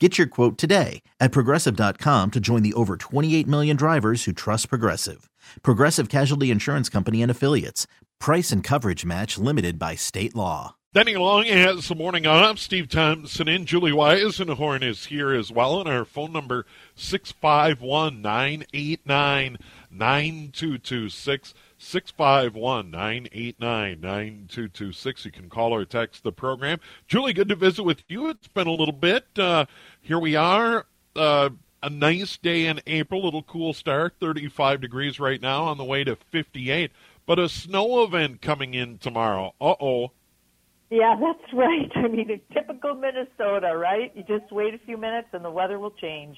Get your quote today at progressive.com to join the over 28 million drivers who trust Progressive. Progressive Casualty Insurance Company and Affiliates. Price and coverage match limited by state law. Denny Long has the morning off. Steve Thompson and Julie Weisenhorn is here as well. And our phone number 651 989 9226. 651 989 9226. You can call or text the program. Julie, good to visit with you. It's been a little bit. Uh, here we are. Uh, a nice day in April, little cool start, 35 degrees right now, on the way to 58. But a snow event coming in tomorrow. Uh oh. Yeah, that's right. I mean, typical Minnesota, right? You just wait a few minutes and the weather will change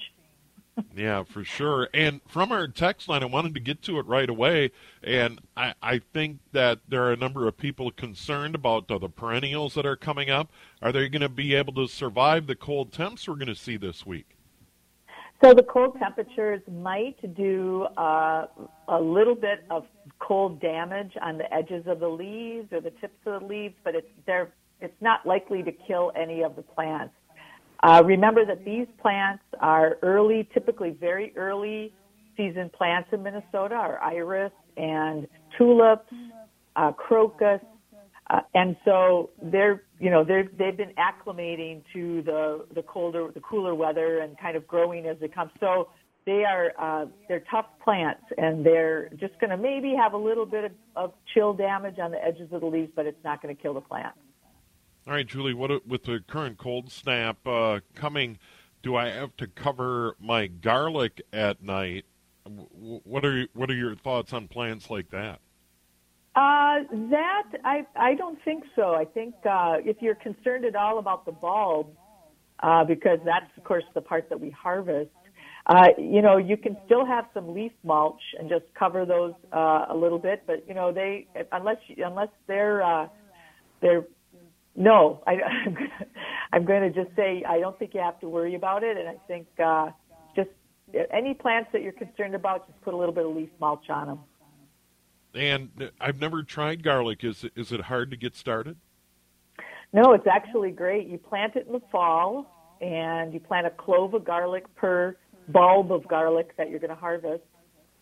yeah, for sure. And from our text line, I wanted to get to it right away. And I, I think that there are a number of people concerned about the perennials that are coming up. Are they going to be able to survive the cold temps we're going to see this week? So the cold temperatures might do uh, a little bit of cold damage on the edges of the leaves or the tips of the leaves, but it's they're it's not likely to kill any of the plants. Uh, remember that these plants are early, typically very early season plants in Minnesota are iris and tulips, uh, crocus, uh, and so they're you know they're they've been acclimating to the the colder the cooler weather and kind of growing as it comes. So they are uh, they're tough plants and they're just going to maybe have a little bit of, of chill damage on the edges of the leaves, but it's not going to kill the plant. All right, Julie. What with the current cold snap uh, coming? Do I have to cover my garlic at night? What are what are your thoughts on plants like that? Uh, that I I don't think so. I think uh, if you're concerned at all about the bulb, uh, because that's of course the part that we harvest. Uh, you know, you can still have some leaf mulch and just cover those uh, a little bit, but you know they unless unless they're uh, they're no, I, I'm going to just say I don't think you have to worry about it, and I think uh, just any plants that you're concerned about, just put a little bit of leaf mulch on them. And I've never tried garlic. Is it, is it hard to get started? No, it's actually great. You plant it in the fall, and you plant a clove of garlic per bulb of garlic that you're going to harvest,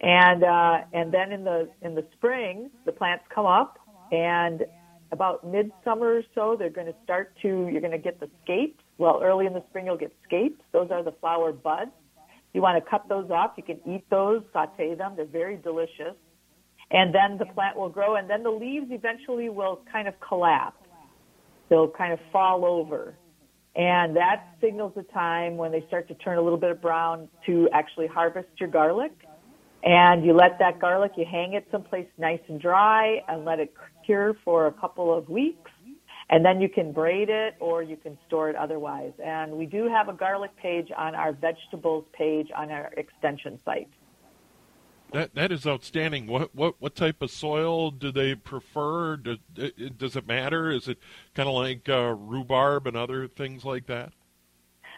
and uh, and then in the in the spring, the plants come up, and about midsummer or so, they're going to start to, you're going to get the scapes. Well, early in the spring, you'll get scapes. Those are the flower buds. You want to cut those off. You can eat those, saute them. They're very delicious. And then the plant will grow, and then the leaves eventually will kind of collapse. They'll kind of fall over. And that signals the time when they start to turn a little bit of brown to actually harvest your garlic. And you let that garlic, you hang it someplace nice and dry and let it cure for a couple of weeks. And then you can braid it or you can store it otherwise. And we do have a garlic page on our vegetables page on our extension site. That that is outstanding. What what what type of soil do they prefer? Does, does it matter? Is it kind of like uh, rhubarb and other things like that?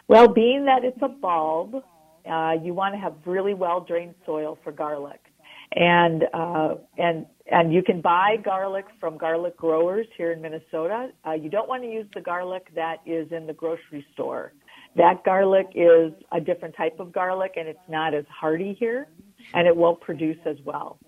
Well, being that it's a bulb, uh, you want to have really well drained soil for garlic, and uh, and and you can buy garlic from garlic growers here in Minnesota. Uh, you don't want to use the garlic that is in the grocery store. That garlic is a different type of garlic and it's not as hardy here and it won't produce as well.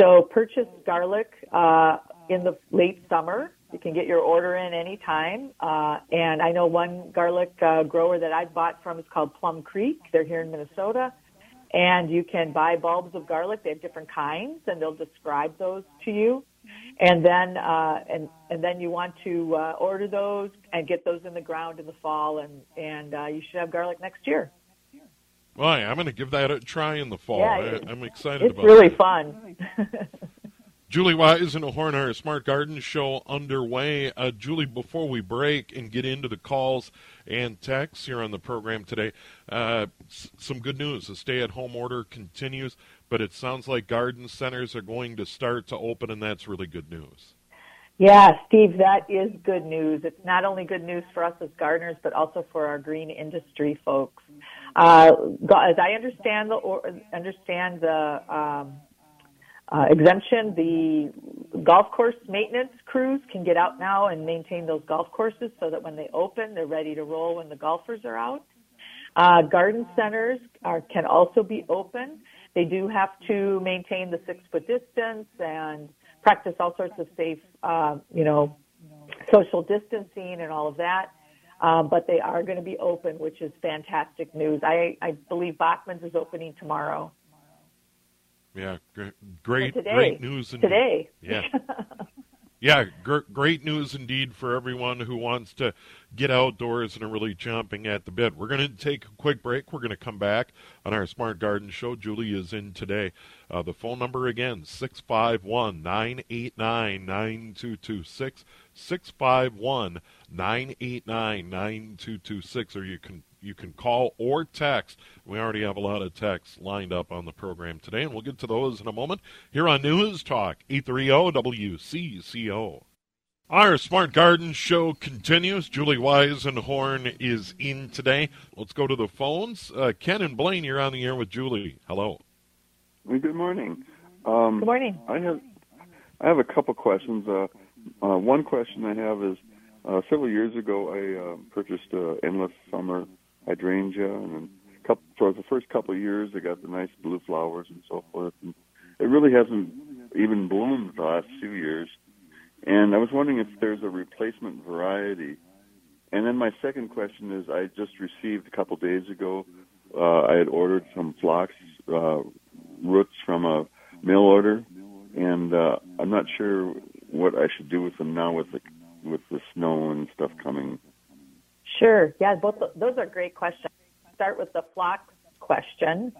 So purchase garlic uh, in the late summer you can get your order in anytime. Uh, and I know one garlic uh, grower that I've bought from is called Plum Creek. They're here in Minnesota. And you can buy bulbs of garlic. They have different kinds, and they'll describe those to you. And then, uh, and and then you want to uh, order those and get those in the ground in the fall, and and uh, you should have garlic next year. Well, I'm going to give that a try in the fall. Yeah, I, am excited it's about really that. fun. Julie Weisenhorn, our Smart Garden Show underway. Uh, Julie, before we break and get into the calls and texts here on the program today, uh, s- some good news. The stay at home order continues, but it sounds like garden centers are going to start to open, and that's really good news. Yeah, Steve, that is good news. It's not only good news for us as gardeners, but also for our green industry folks. Uh, as I understand the or, understand the um, uh, exemption, the golf course maintenance crews can get out now and maintain those golf courses so that when they open, they're ready to roll when the golfers are out. Uh, garden centers are, can also be open. They do have to maintain the six foot distance and practice all sorts of safe, uh, you know, social distancing and all of that. Um, but they are going to be open, which is fantastic news. I, I believe Bachman's is opening tomorrow. Yeah, great, great, today. great news indeed. Today. Yeah. Yeah, gr- great news indeed for everyone who wants to get outdoors and are really chomping at the bit. We're going to take a quick break. We're going to come back on our Smart Garden Show. Julie is in today. Uh, the phone number again, 651 989 9226. 651 989 9226. Or you can you can call or text. We already have a lot of texts lined up on the program today, and we'll get to those in a moment here on News Talk 830 WCCO. Our Smart Garden show continues. Julie Weisenhorn is in today. Let's go to the phones. Uh, Ken and Blaine, you're on the air with Julie. Hello. Well, Good morning. Um, Good morning. I have I have a couple questions. Uh, uh, one question I have is uh, several years ago I uh, purchased uh, endless summer hydrangea, and couple, for the first couple of years I got the nice blue flowers and so forth. And it really hasn't even bloomed the last few years. And I was wondering if there's a replacement variety. And then my second question is I just received a couple days ago. Uh, I had ordered some phlox uh, roots from a mail order, and uh, I'm not sure what I should do with them now with the with the snow and stuff coming. Sure. Yeah, both those are great questions. Start with the phlox question.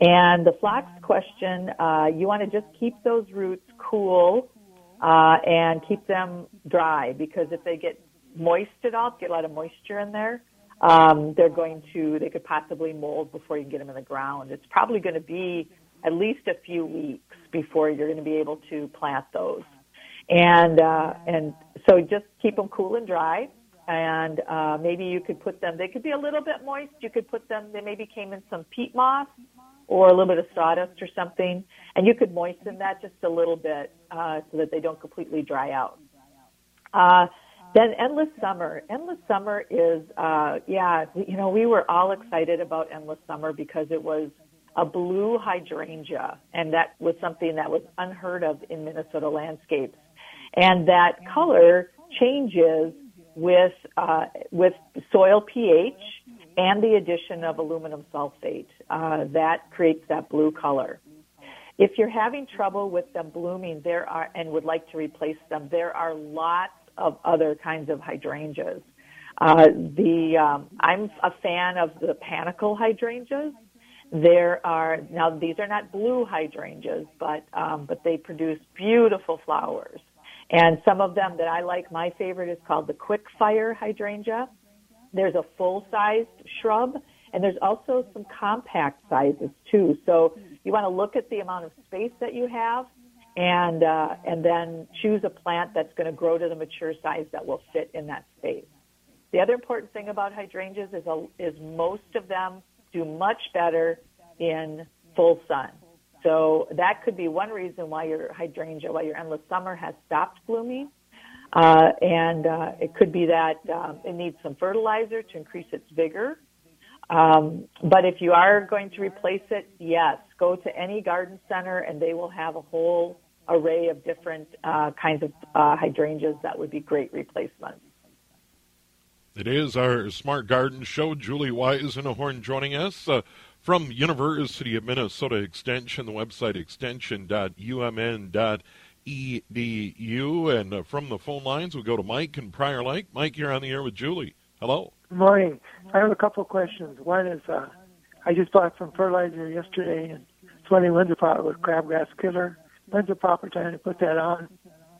And the phlox question, uh, you want to just keep those roots cool uh, and keep them dry because if they get moist at all, get a lot of moisture in there, um, they're going to, they could possibly mold before you get them in the ground. It's probably going to be at least a few weeks before you're going to be able to plant those. And, uh, and so just keep them cool and dry. And, uh, maybe you could put them, they could be a little bit moist. You could put them, they maybe came in some peat moss or a little bit of sawdust or something. And you could moisten that just a little bit, uh, so that they don't completely dry out. Uh, then Endless Summer. Endless Summer is, uh, yeah, you know, we were all excited about Endless Summer because it was a blue hydrangea, and that was something that was unheard of in Minnesota landscapes. And that color changes with uh, with soil pH and the addition of aluminum sulfate. Uh, that creates that blue color. If you're having trouble with them blooming, there are and would like to replace them, there are lots of other kinds of hydrangeas. Uh, the um, I'm a fan of the panicle hydrangeas. There are now these are not blue hydrangeas, but um, but they produce beautiful flowers. And some of them that I like, my favorite is called the quick fire hydrangea. There's a full sized shrub, and there's also some compact sizes too. So you want to look at the amount of space that you have, and uh, and then choose a plant that's going to grow to the mature size that will fit in that space. The other important thing about hydrangeas is a, is most of them do much better in full sun. So that could be one reason why your hydrangea, why your endless summer has stopped blooming. Uh, and uh, it could be that um, it needs some fertilizer to increase its vigor. Um, but if you are going to replace it, yes, go to any garden center and they will have a whole array of different uh, kinds of uh, hydrangeas that would be great replacements. It is our Smart Garden Show. Julie Weisenhorn joining us uh, from University of Minnesota Extension, the website extension.umn.edu. And uh, from the phone lines, we go to Mike in Prior Lake. Mike, you're on the air with Julie. Hello. Good morning. I have a couple of questions. One is uh, I just bought some fertilizer yesterday, and 20 winter with crabgrass killer. When's the proper time to put that on?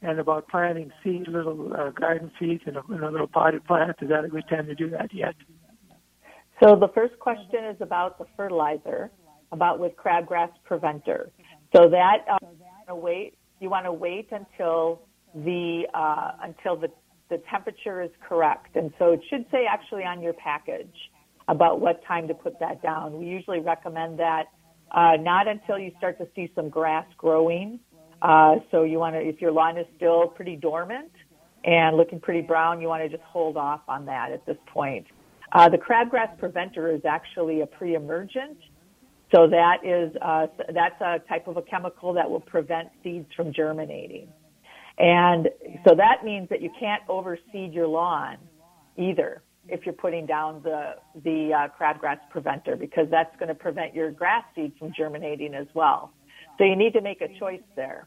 and about planting seed, little uh, garden seeds in a, in a little potted plant. Is that a good time to do that yet? So the first question is about the fertilizer, about with crabgrass preventer. So that uh, wait, you want to wait until the uh, until the the temperature is correct, and so it should say actually on your package about what time to put that down. We usually recommend that uh, not until you start to see some grass growing uh, so you want to, if your lawn is still pretty dormant and looking pretty brown, you want to just hold off on that at this point. Uh, the crabgrass preventer is actually a pre-emergent. So that is, uh, that's a type of a chemical that will prevent seeds from germinating. And so that means that you can't overseed your lawn either if you're putting down the, the uh, crabgrass preventer because that's going to prevent your grass seed from germinating as well. So you need to make a choice there.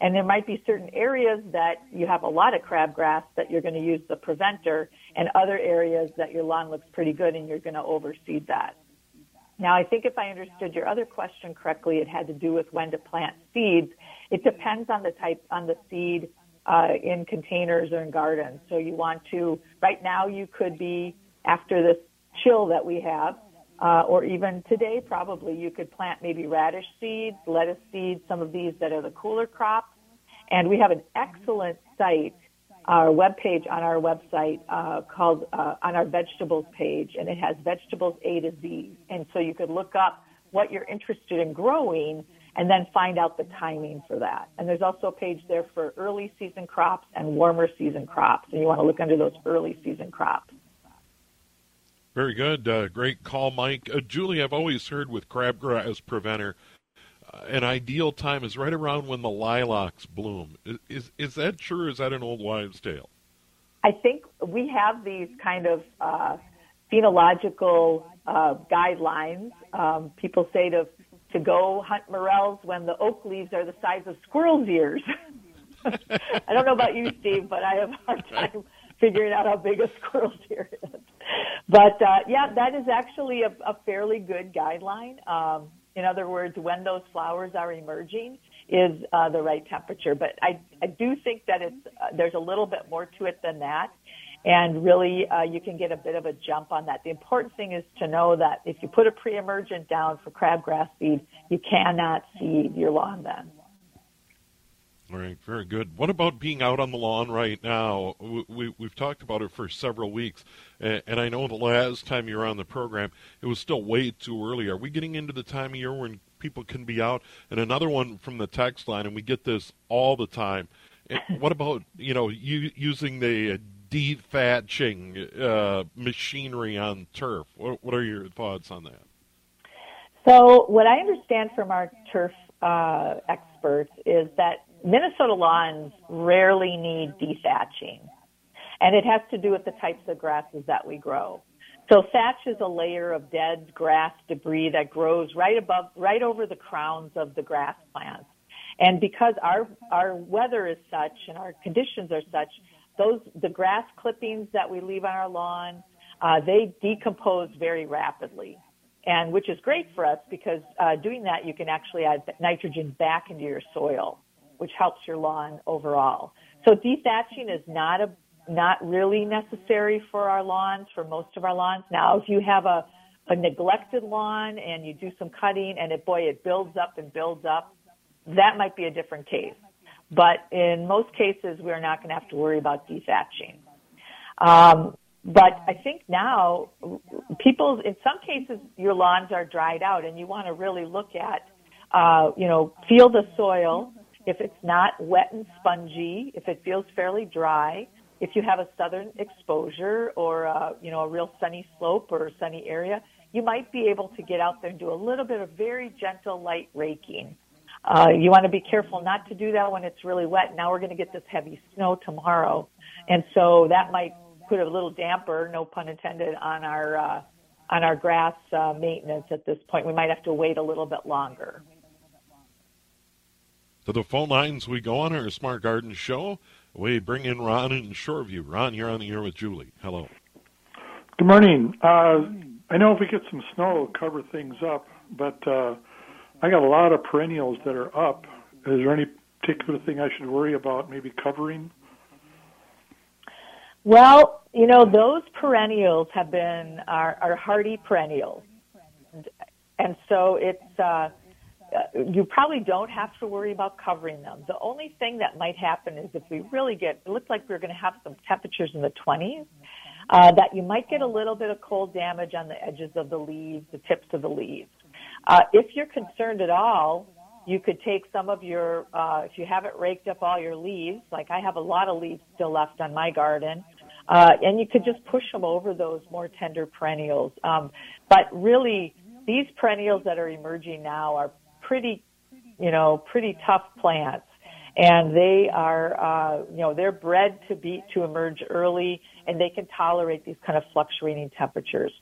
And there might be certain areas that you have a lot of crabgrass that you're going to use the preventer and other areas that your lawn looks pretty good and you're going to overseed that. Now, I think if I understood your other question correctly, it had to do with when to plant seeds. It depends on the type, on the seed uh, in containers or in gardens. So you want to, right now you could be, after this chill that we have, uh, or even today, probably you could plant maybe radish seeds, lettuce seeds, some of these that are the cooler crops. And we have an excellent site, our web page on our website uh, called uh, on our vegetables page, and it has vegetables A to Z. And so you could look up what you're interested in growing and then find out the timing for that. And there's also a page there for early season crops and warmer season crops, and you want to look under those early season crops. Very good. Uh, great call, Mike. Uh, Julie, I've always heard with crabgrass preventer, uh, an ideal time is right around when the lilacs bloom. Is, is, is that true or is that an old wives' tale? I think we have these kind of uh, phenological uh, guidelines. Um, people say to to go hunt morels when the oak leaves are the size of squirrel's ears. I don't know about you, Steve, but I have a hard time figuring out how big a squirrel's ear is. But uh, yeah, that is actually a, a fairly good guideline. Um, in other words, when those flowers are emerging is uh, the right temperature. But I, I do think that it's uh, there's a little bit more to it than that, and really uh, you can get a bit of a jump on that. The important thing is to know that if you put a pre-emergent down for crabgrass seed, you cannot seed your lawn then. All right, very good. What about being out on the lawn right now? We, we, have talked about it for several weeks, and, and I know the last time you were on the program, it was still way too early. Are we getting into the time of year when people can be out? And another one from the text line, and we get this all the time. what about you know you, using the dethatching uh, machinery on turf? What, what, are your thoughts on that? So, what I understand from our turf uh, experts is that Minnesota lawns rarely need dethatching, and it has to do with the types of grasses that we grow. So thatch is a layer of dead grass debris that grows right above, right over the crowns of the grass plants. And because our, our weather is such and our conditions are such, those, the grass clippings that we leave on our lawn, uh, they decompose very rapidly. And which is great for us because, uh, doing that, you can actually add nitrogen back into your soil which helps your lawn overall. So dethatching is not a not really necessary for our lawns, for most of our lawns. Now, if you have a, a neglected lawn and you do some cutting and it, boy, it builds up and builds up, that might be a different case. But in most cases, we're not going to have to worry about dethatching. Um, but I think now people, in some cases, your lawns are dried out and you want to really look at, uh, you know, feel the soil, if it's not wet and spongy, if it feels fairly dry, if you have a southern exposure or a, you know a real sunny slope or sunny area, you might be able to get out there and do a little bit of very gentle light raking. uh, you want to be careful not to do that when it's really wet. Now we're going to get this heavy snow tomorrow, and so that might put a little damper, no pun intended, on our uh, on our grass uh, maintenance at this point. We might have to wait a little bit longer. To the phone lines we go on our Smart Garden show. We bring in Ron in Shoreview. Ron, you're on the air with Julie. Hello. Good morning. Uh, I know if we get some snow, it'll cover things up, but uh, I got a lot of perennials that are up. Is there any particular thing I should worry about maybe covering? Well, you know, those perennials have been are, are hardy perennials. And, and so it's, uh, you probably don't have to worry about covering them. The only thing that might happen is if we really get, it looks like we're going to have some temperatures in the 20s, uh, that you might get a little bit of cold damage on the edges of the leaves, the tips of the leaves. Uh, if you're concerned at all, you could take some of your, uh, if you haven't raked up all your leaves, like I have a lot of leaves still left on my garden, uh, and you could just push them over those more tender perennials. Um, but really, these perennials that are emerging now are pretty, you know, pretty tough plants. And they are, uh, you know, they're bred to be, to emerge early and they can tolerate these kind of fluctuating temperatures.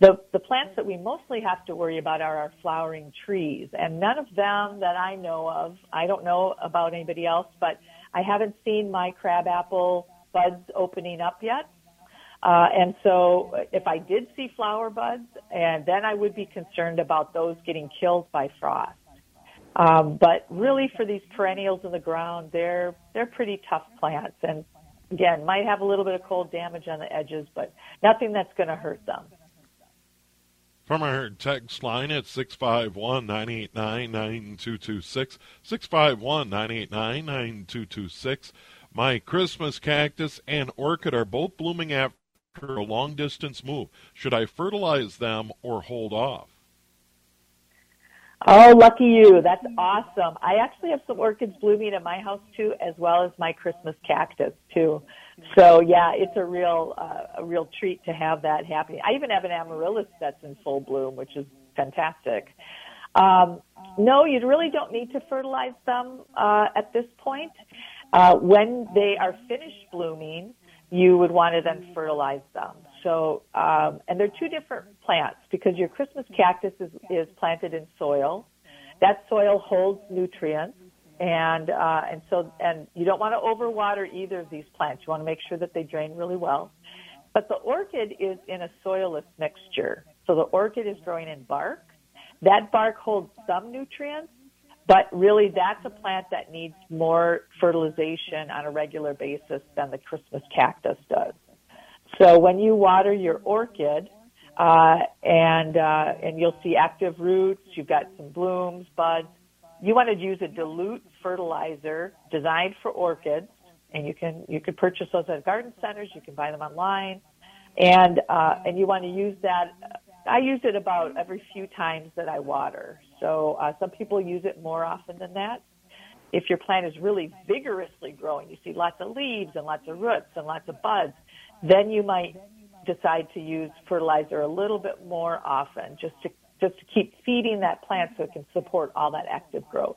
The, the plants that we mostly have to worry about are our flowering trees, and none of them that I know of, I don't know about anybody else, but I haven't seen my crabapple buds opening up yet. Uh, and so if I did see flower buds, and then I would be concerned about those getting killed by frost. Um, but really for these perennials in the ground, they're, they're pretty tough plants and again, might have a little bit of cold damage on the edges, but nothing that's going to hurt them. From our text line at 651 989 9226. 651 989 9226. My Christmas cactus and orchid are both blooming after a long distance move. Should I fertilize them or hold off? Oh, lucky you. That's awesome. I actually have some orchids blooming at my house too, as well as my Christmas cactus too. So yeah, it's a real uh, a real treat to have that happening. I even have an amaryllis that's in full bloom, which is fantastic. Um, no, you really don't need to fertilize them uh, at this point. Uh, when they are finished blooming, you would want to then fertilize them. So, um, and they're two different plants because your Christmas cactus is, is planted in soil. That soil holds nutrients and uh, and so and you don't want to overwater either of these plants. You want to make sure that they drain really well. But the orchid is in a soilless mixture. So the orchid is growing in bark. That bark holds some nutrients, but really that's a plant that needs more fertilization on a regular basis than the Christmas cactus does. So when you water your orchid, uh, and uh, and you'll see active roots. You've got some blooms, buds. You want to use a dilute fertilizer designed for orchids, and you can you can purchase those at garden centers. You can buy them online, and uh, and you want to use that. I use it about every few times that I water. So uh, some people use it more often than that. If your plant is really vigorously growing, you see lots of leaves and lots of roots and lots of buds, then you might decide to use fertilizer a little bit more often just to just to keep feeding that plant so it can support all that active growth.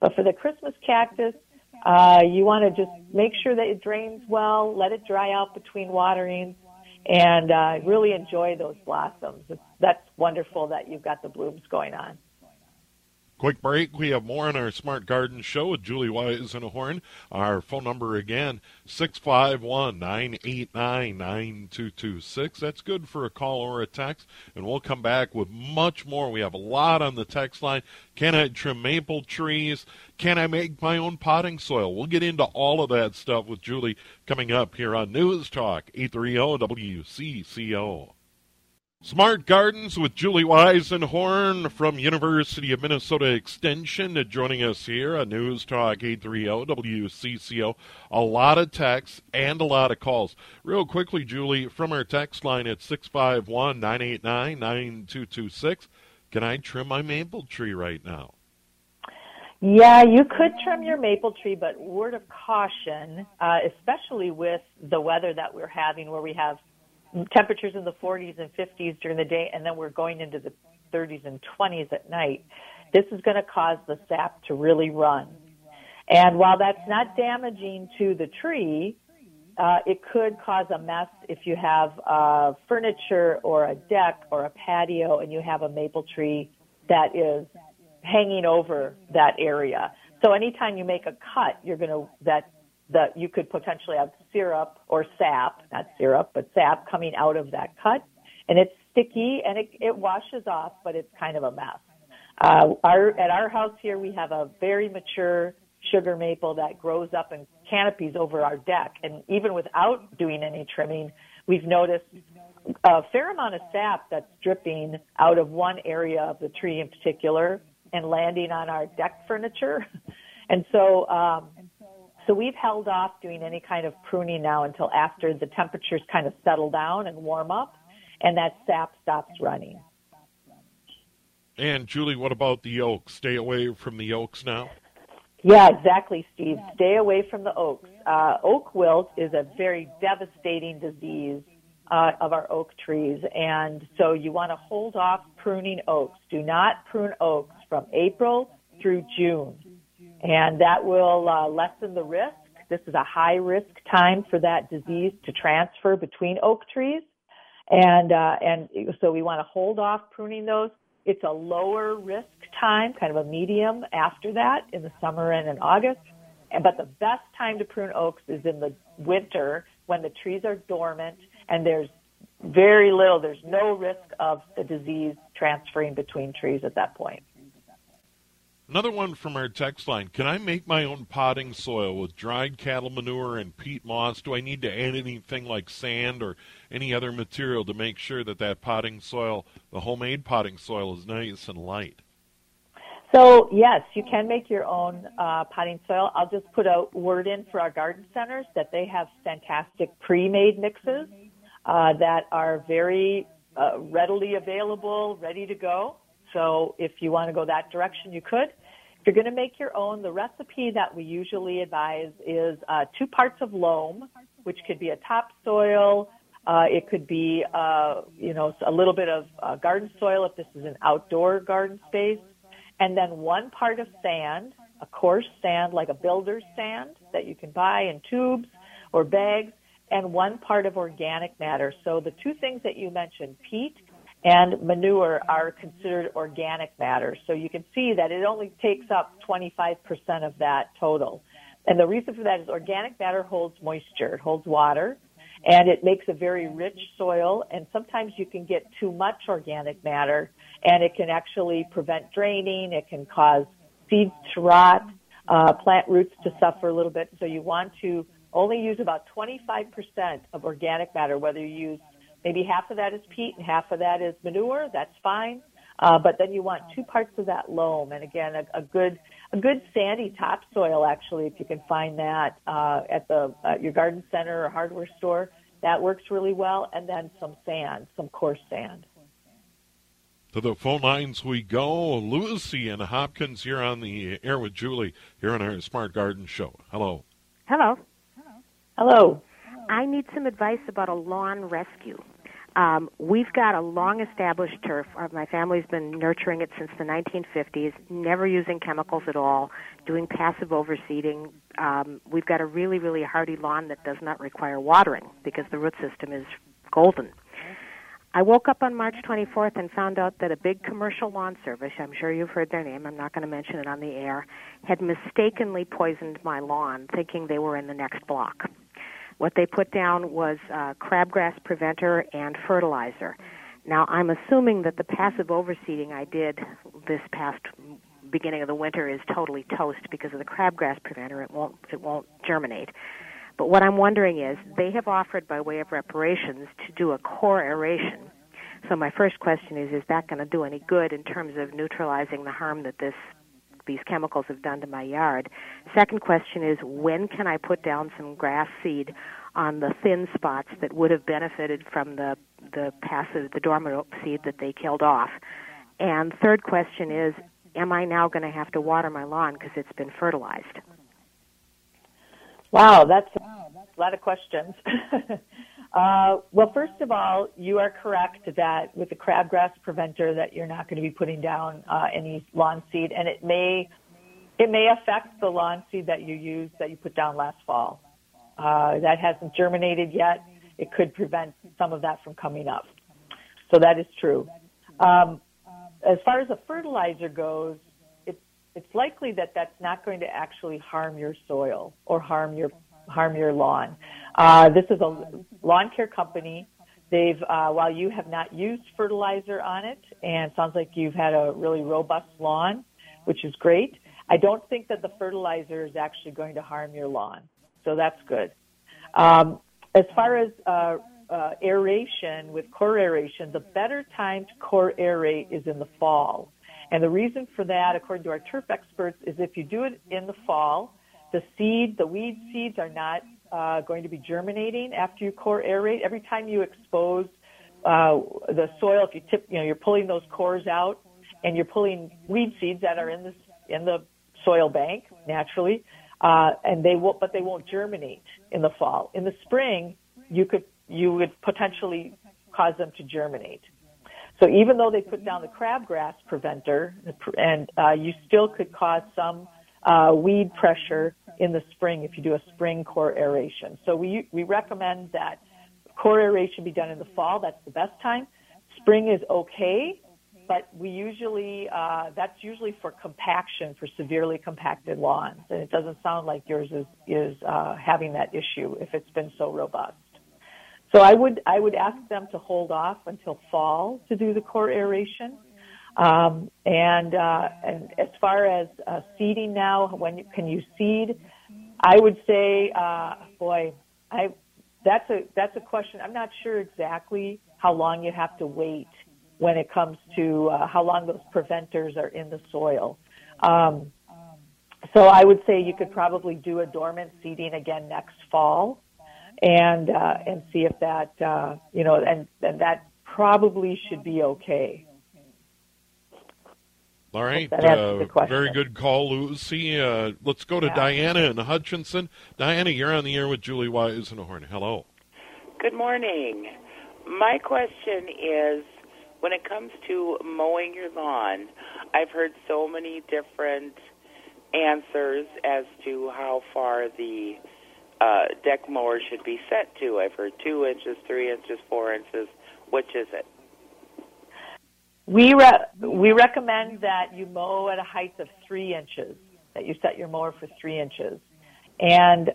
But for the Christmas cactus, uh, you want to just make sure that it drains well, let it dry out between waterings, and uh, really enjoy those blossoms. That's wonderful that you've got the blooms going on. Quick break. We have more on our Smart Garden Show with Julie Wise and a Horn. Our phone number again, 651 989 9226. That's good for a call or a text. And we'll come back with much more. We have a lot on the text line. Can I trim maple trees? Can I make my own potting soil? We'll get into all of that stuff with Julie coming up here on News Talk 830 WCCO. Smart Gardens with Julie Weisenhorn from University of Minnesota Extension joining us here on News Talk 830 WCCO. A lot of texts and a lot of calls. Real quickly, Julie, from our text line at 651 989 9226, can I trim my maple tree right now? Yeah, you could trim your maple tree, but word of caution, uh, especially with the weather that we're having where we have temperatures in the 40s and 50s during the day, and then we're going into the 30s and 20s at night. this is going to cause the sap to really run. And while that's not damaging to the tree, uh, it could cause a mess if you have uh, furniture or a deck or a patio and you have a maple tree that is hanging over that area. So anytime you make a cut, you're going to that that you could potentially have syrup or sap, not syrup, but sap coming out of that cut, and it's sticky and it, it washes off, but it's kind of a mess. Uh, our at our house here, we have a very mature sugar maple that grows up in canopies over our deck, and even without doing any trimming, we've noticed a fair amount of sap that's dripping out of one area of the tree in particular and landing on our deck furniture. And so, um, so we've held off doing any kind of pruning now until after the temperatures kind of settle down and warm up and that sap stops running. And Julie, what about the oaks? Stay away from the oaks now? Yeah, exactly, Steve. Stay away from the oaks. Uh, oak wilt is a very devastating disease uh, of our oak trees, and so you want to hold off pruning oaks. Do not prune oaks from April through June, and that will uh, lessen the risk. This is a high risk time for that disease to transfer between oak trees, and uh, and so we want to hold off pruning those. It's a lower risk time, kind of a medium after that in the summer and in August. And, but the best time to prune oaks is in the winter when the trees are dormant and there's very little, there's no risk of the disease transferring between trees at that point. Another one from our text line. Can I make my own potting soil with dried cattle manure and peat moss? Do I need to add anything like sand or any other material to make sure that that potting soil, the homemade potting soil, is nice and light? So yes, you can make your own uh, potting soil. I'll just put a word in for our garden centers that they have fantastic pre-made mixes uh, that are very uh, readily available, ready to go. So if you want to go that direction, you could. If you're going to make your own, the recipe that we usually advise is uh, two parts of loam, which could be a topsoil. Uh, it could be, uh, you know, a little bit of uh, garden soil if this is an outdoor garden space, and then one part of sand, a coarse sand like a builder's sand that you can buy in tubes or bags, and one part of organic matter. So the two things that you mentioned, peat and manure are considered organic matter. So you can see that it only takes up 25% of that total. And the reason for that is organic matter holds moisture, it holds water, and it makes a very rich soil. And sometimes you can get too much organic matter, and it can actually prevent draining. It can cause seeds to rot, uh, plant roots to suffer a little bit. So you want to only use about 25% of organic matter, whether you use Maybe half of that is peat and half of that is manure. That's fine. Uh, but then you want two parts of that loam, and again, a, a good a good sandy topsoil. Actually, if you can find that uh, at the uh, your garden center or hardware store, that works really well. And then some sand, some coarse sand. To the phone lines we go. Lucy and Hopkins here on the air with Julie here on our Smart Garden Show. Hello. Hello. Hello. I need some advice about a lawn rescue. Um, we've got a long established turf. Uh, my family's been nurturing it since the 1950s, never using chemicals at all, doing passive overseeding. Um, we've got a really, really hardy lawn that does not require watering because the root system is golden. I woke up on March 24th and found out that a big commercial lawn service, I'm sure you've heard their name, I'm not going to mention it on the air, had mistakenly poisoned my lawn thinking they were in the next block. What they put down was uh, crabgrass preventer and fertilizer. Now, I'm assuming that the passive overseeding I did this past beginning of the winter is totally toast because of the crabgrass preventer. It won't it won't germinate. But what I'm wondering is they have offered by way of reparations to do a core aeration. So my first question is is that going to do any good in terms of neutralizing the harm that this these chemicals have done to my yard. Second question is when can I put down some grass seed on the thin spots that would have benefited from the the passive the dormant seed that they killed off. And third question is am I now going to have to water my lawn because it's been fertilized? Wow, that's a lot of questions. Uh, well, first of all, you are correct that with the crabgrass preventer that you're not going to be putting down uh, any lawn seed, and it may it may affect the lawn seed that you used that you put down last fall. Uh, that hasn't germinated yet. It could prevent some of that from coming up. So that is true. Um, as far as the fertilizer goes, it's it's likely that that's not going to actually harm your soil or harm your harm your lawn. Uh, this is a lawn care company. They've, uh, while you have not used fertilizer on it, and sounds like you've had a really robust lawn, which is great. I don't think that the fertilizer is actually going to harm your lawn, so that's good. Um, as far as uh, uh, aeration with core aeration, the better time to core aerate is in the fall. And the reason for that, according to our turf experts, is if you do it in the fall, the seed, the weed seeds are not uh, going to be germinating after you core aerate. Every time you expose uh, the soil, if you tip, you know, you're pulling those cores out, and you're pulling weed seeds that are in the in the soil bank naturally, uh, and they will, but they won't germinate in the fall. In the spring, you could you would potentially cause them to germinate. So even though they put down the crabgrass preventer, and uh, you still could cause some uh, weed pressure in the spring if you do a spring core aeration. So we, we recommend that core aeration be done in the fall. That's the best time. Spring is okay, but we usually, uh, that's usually for compaction for severely compacted lawns. And it doesn't sound like yours is, is uh, having that issue if it's been so robust. So I would, I would ask them to hold off until fall to do the core aeration. Um, and, uh, and as far as uh, seeding now, when you, can you seed? I would say, uh, boy, I that's a that's a question. I'm not sure exactly how long you have to wait when it comes to uh, how long those preventers are in the soil. Um, so I would say you could probably do a dormant seeding again next fall, and uh, and see if that uh, you know and and that probably should be okay. All right. Uh, very good call, Lucy. Uh, let's go to yeah. Diana in Hutchinson. Diana, you're on the air with Julie Weisenhorn. Hello. Good morning. My question is when it comes to mowing your lawn, I've heard so many different answers as to how far the uh, deck mower should be set to. I've heard two inches, three inches, four inches. Which is it? We re- we recommend that you mow at a height of three inches. That you set your mower for three inches, and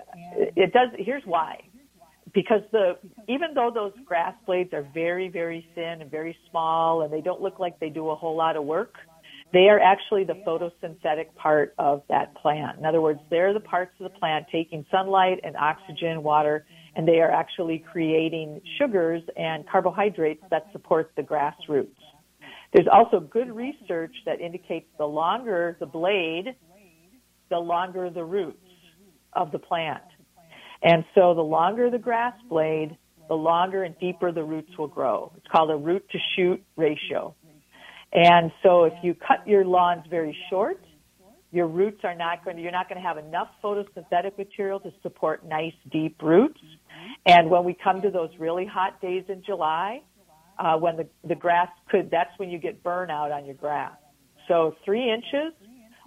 it does. Here's why: because the even though those grass blades are very very thin and very small, and they don't look like they do a whole lot of work, they are actually the photosynthetic part of that plant. In other words, they're the parts of the plant taking sunlight and oxygen, water, and they are actually creating sugars and carbohydrates that support the grass roots. There's also good research that indicates the longer the blade, the longer the roots of the plant. And so the longer the grass blade, the longer and deeper the roots will grow. It's called a root to shoot ratio. And so if you cut your lawns very short, your roots are not going to, you're not going to have enough photosynthetic material to support nice deep roots. And when we come to those really hot days in July, uh, when the, the grass could, that's when you get burnout on your grass. So three inches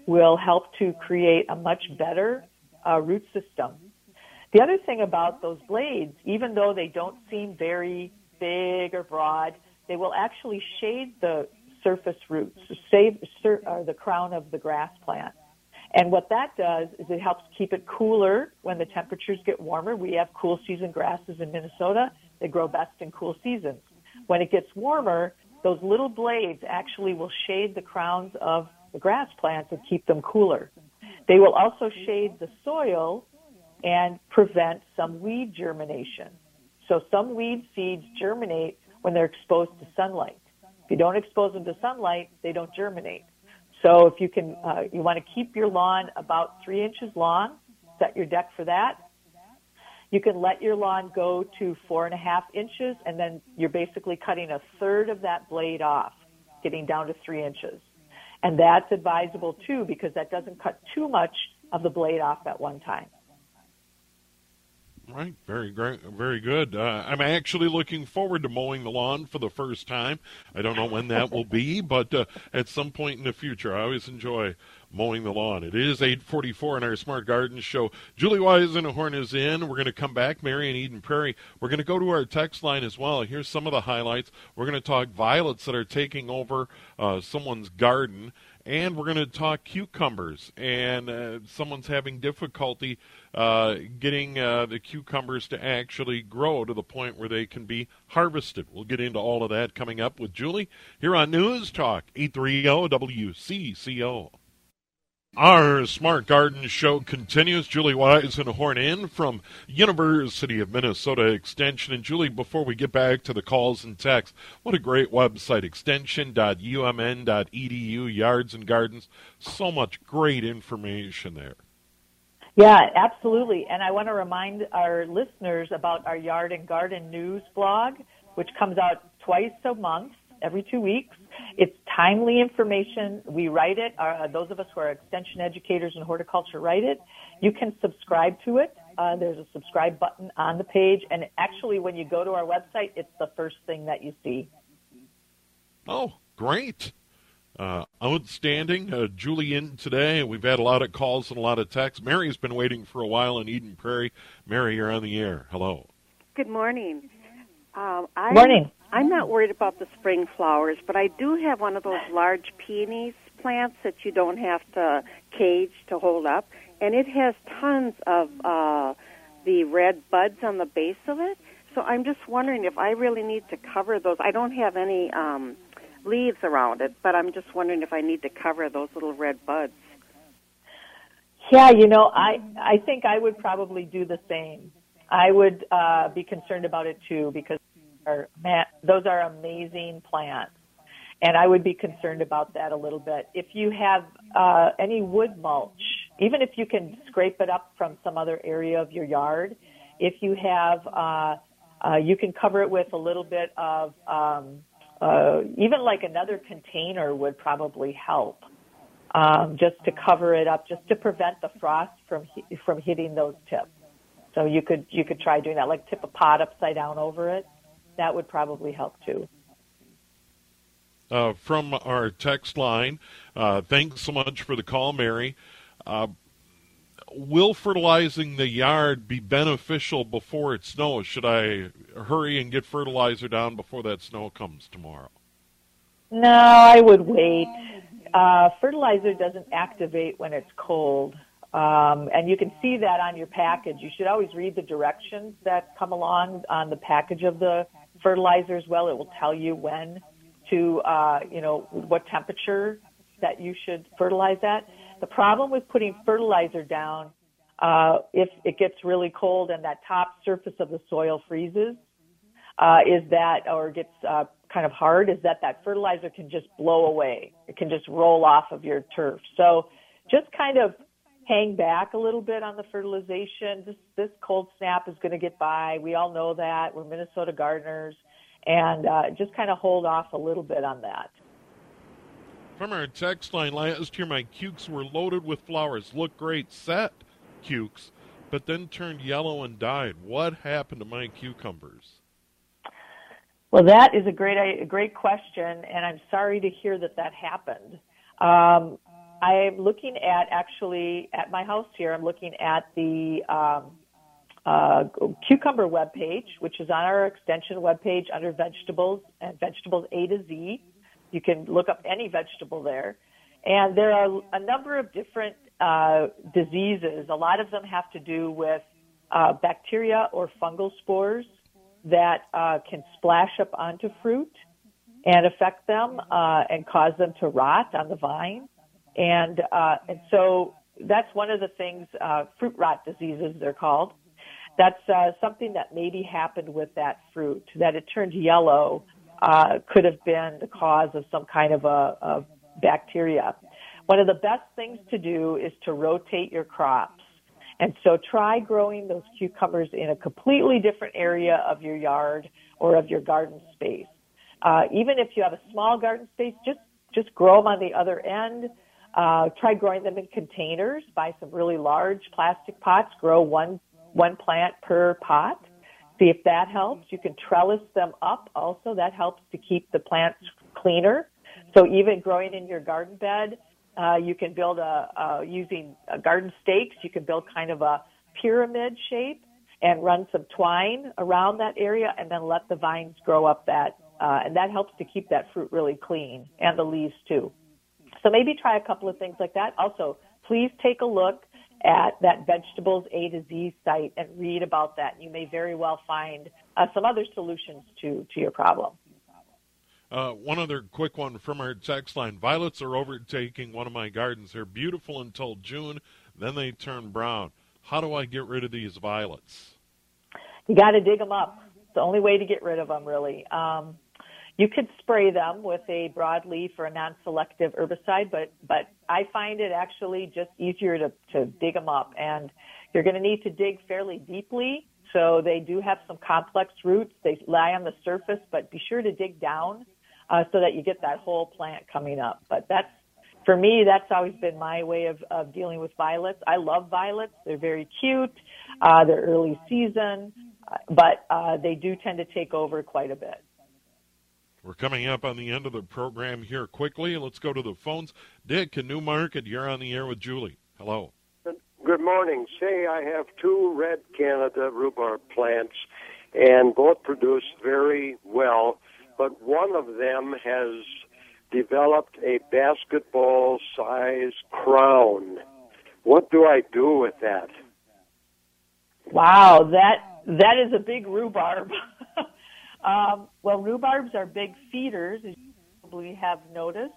will help to create a much better uh, root system. The other thing about those blades, even though they don't seem very big or broad, they will actually shade the surface roots, save uh, the crown of the grass plant. And what that does is it helps keep it cooler when the temperatures get warmer. We have cool season grasses in Minnesota. They grow best in cool seasons. When it gets warmer, those little blades actually will shade the crowns of the grass plants and keep them cooler. They will also shade the soil and prevent some weed germination. So some weed seeds germinate when they're exposed to sunlight. If you don't expose them to sunlight, they don't germinate. So if you can, uh, you want to keep your lawn about three inches long, set your deck for that, you can let your lawn go to four and a half inches, and then you're basically cutting a third of that blade off, getting down to three inches. And that's advisable too, because that doesn't cut too much of the blade off at one time. Right, very great, very good. Uh, I'm actually looking forward to mowing the lawn for the first time. I don't know when that will be, but uh, at some point in the future, I always enjoy mowing the lawn. It is 8:44 in our Smart Gardens show. Julie Weisenhorn is in. We're going to come back. Mary and Eden Prairie. We're going to go to our text line as well. Here's some of the highlights. We're going to talk violets that are taking over uh, someone's garden and we're going to talk cucumbers. And uh, someone's having difficulty uh, getting uh, the cucumbers to actually grow to the point where they can be harvested. We'll get into all of that coming up with Julie here on News Talk 830 WCCO. Our Smart Garden show continues. Julie Weisenhorn in from University of Minnesota Extension. And Julie, before we get back to the calls and texts, what a great website, extension.umn.edu, yards and gardens. So much great information there. Yeah, absolutely. And I want to remind our listeners about our Yard and Garden News blog, which comes out twice a month, every two weeks. It's timely information. We write it. Uh, those of us who are extension educators in horticulture write it. You can subscribe to it. Uh, there's a subscribe button on the page, and actually, when you go to our website, it's the first thing that you see. Oh, great! Uh, outstanding. Uh, Julie in today. We've had a lot of calls and a lot of texts. Mary's been waiting for a while in Eden Prairie. Mary, you're on the air. Hello. Good morning. Um, I, Morning. I'm not worried about the spring flowers, but I do have one of those large peonies plants that you don't have to cage to hold up, and it has tons of uh, the red buds on the base of it. So I'm just wondering if I really need to cover those. I don't have any um, leaves around it, but I'm just wondering if I need to cover those little red buds. Yeah, you know, I I think I would probably do the same. I would uh, be concerned about it too because are those are amazing plants, and I would be concerned about that a little bit. If you have uh, any wood mulch, even if you can scrape it up from some other area of your yard, if you have, uh, uh, you can cover it with a little bit of, um, uh, even like another container would probably help. Um, just to cover it up, just to prevent the frost from from hitting those tips. So you could you could try doing that, like tip a pot upside down over it that would probably help too. Uh, from our text line, uh, thanks so much for the call, Mary. Will fertilizing the yard be beneficial before it snows? Should I hurry and get fertilizer down before that snow comes tomorrow? No, I would wait. Uh, fertilizer doesn't activate when it's cold. Um, and you can see that on your package. You should always read the directions that come along on the package of the fertilizer as well. It will tell you when to, uh, you know, what temperature that you should fertilize at. The problem with putting fertilizer down, uh, if it gets really cold and that top surface of the soil freezes, uh, is that, or gets uh, kind of hard, is that that fertilizer can just blow away. It can just roll off of your turf. So just kind of hang back a little bit on the fertilization. This this cold snap is going to get by. We all know that. We're Minnesota gardeners, and uh, just kind of hold off a little bit on that. From our text line last year, my cukes were loaded with flowers. Look great, set cukes, but then turned yellow and died. What happened to my cucumbers? Well, that is a great a great question, and I'm sorry to hear that that happened. Um, I'm looking at actually at my house here. I'm looking at the um, uh, cucumber web page, which is on our extension web page under vegetables and vegetables A to Z. You can look up any vegetable there, and there are a number of different uh, diseases. A lot of them have to do with uh, bacteria or fungal spores that uh, can splash up onto fruit and affect them uh, and cause them to rot on the vine. And, uh, and so that's one of the things, uh, fruit rot diseases, they're called. That's something that maybe happened with that fruit, that it turned yellow, uh, could have been the cause of some kind of a, bacteria. One of the best things to do is to rotate your crops. And so try growing those cucumbers in a completely different area of your yard or of your garden space. Uh, even if you have a small garden space, just just grow them on the other end. Uh, try growing them in containers. Buy some really large plastic pots. Grow one one plant per pot. See if that helps. You can trellis them up also. That helps to keep the plants cleaner. So even growing in your garden bed, uh, you can build a, uh, using garden stakes, you can build kind of a pyramid shape and run some twine around that area and then let the vines grow up that, uh, and that helps to keep that fruit really clean and the leaves too. So maybe try a couple of things like that. Also, please take a look at that vegetables A to Z site and read about that. You may very well find uh, some other solutions to, to your problem. Uh, one other quick one from our text line. Violets are overtaking one of my gardens. They're beautiful until June, then they turn brown. How do I get rid of these violets? You got to dig them up. It's the only way to get rid of them, really. Um, you could spray them with a broadleaf or a non-selective herbicide, but but I find it actually just easier to to dig them up, and you're going to need to dig fairly deeply. So they do have some complex roots. They lie on the surface, but be sure to dig down uh, so that you get that whole plant coming up. But that's for me, that's always been my way of, of dealing with violets. I love violets. They're very cute. Uh, they're early season, uh, but uh, they do tend to take over quite a bit. We're coming up on the end of the program here quickly. Let's go to the phones. Dick in New Market, you're on the air with Julie. Hello. Good morning. Say I have two red Canada rhubarb plants, and both produce very well, but one of them has developed a basketball size crown. What do I do with that? Wow, that that is a big rhubarb. um, well, rhubarbs are big feeders, as you probably have noticed,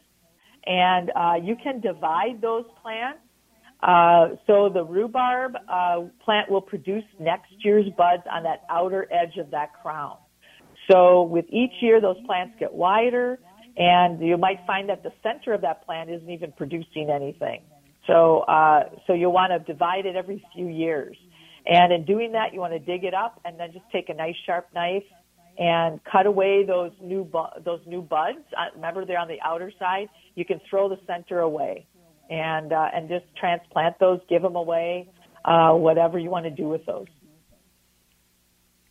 and uh, you can divide those plants. Uh, so the rhubarb uh, plant will produce next year's buds on that outer edge of that crown. So with each year, those plants get wider and you might find that the center of that plant isn't even producing anything. So, uh, so you want to divide it every few years. And in doing that, you want to dig it up and then just take a nice sharp knife and cut away those new bu- those new buds. Uh, remember, they're on the outer side. You can throw the center away, and uh, and just transplant those. Give them away. Uh, whatever you want to do with those.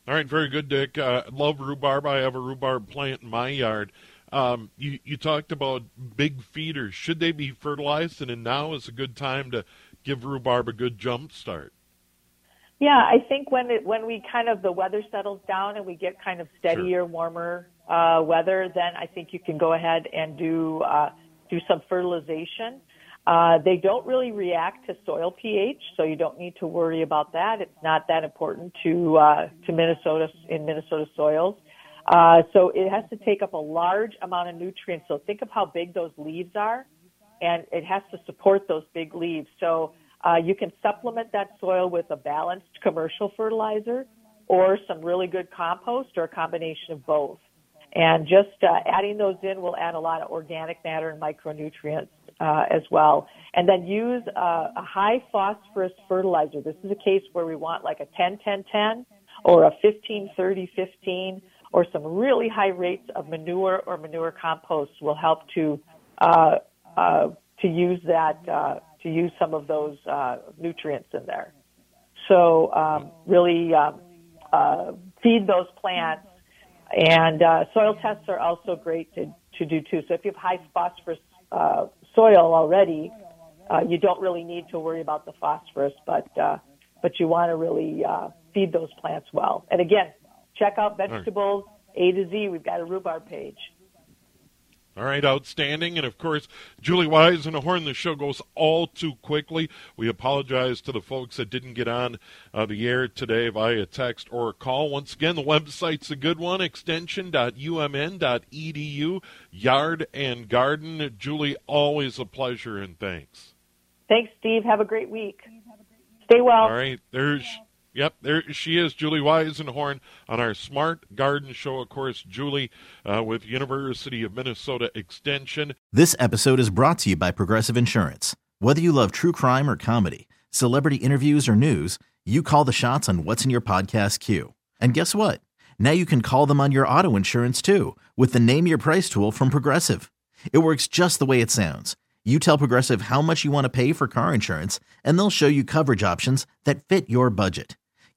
All right, very good, Dick. Uh, love rhubarb. I have a rhubarb plant in my yard. Um, you, you talked about big feeders. Should they be fertilized? And now is a good time to give rhubarb a good jump start. Yeah, I think when it when we kind of the weather settles down and we get kind of steadier, sure. warmer uh, weather, then I think you can go ahead and do uh, do some fertilization. Uh, they don't really react to soil pH, so you don't need to worry about that. It's not that important to uh, to Minnesota in Minnesota soils. Uh, so it has to take up a large amount of nutrients. So think of how big those leaves are, and it has to support those big leaves. So uh, you can supplement that soil with a balanced commercial fertilizer or some really good compost or a combination of both. And just uh, adding those in will add a lot of organic matter and micronutrients uh, as well. And then use uh, a high phosphorus fertilizer. This is a case where we want like a 10-10-10 or a 15-30-15 or some really high rates of manure or manure compost will help to uh, uh, to use that uh, to use some of those uh, nutrients in there. So um, really um, uh, feed those plants, and uh, soil tests are also great to to do too. So if you have high phosphorus soil already, you don't really need to worry about the phosphorus, but but you want to really feed those plants well. And again, check out vegetables A to Z. We've got a rhubarb page. All right, outstanding. And of course, Julie Weisenhorn, the show goes all too quickly. We apologize to the folks that didn't get on uh, the air today via text or call. Once again, the website's a good one, extension.umn.edu, yard and garden. Julie, always a pleasure and thanks. Thanks, Steve. Have a great week. Stay well. All right, there's Yep, there she is, Julie Weisenhorn, on our Smart Garden Show. Of course, Julie uh, with University of Minnesota Extension. This episode is brought to you by Progressive Insurance. Whether you love true crime or comedy, celebrity interviews or news, you call the shots on what's in your podcast queue. And guess what? Now you can call them on your auto insurance too with the Name Your Price tool from Progressive. It works just the way it sounds. You tell Progressive how much you want to pay for car insurance, and they'll show you coverage options that fit your budget.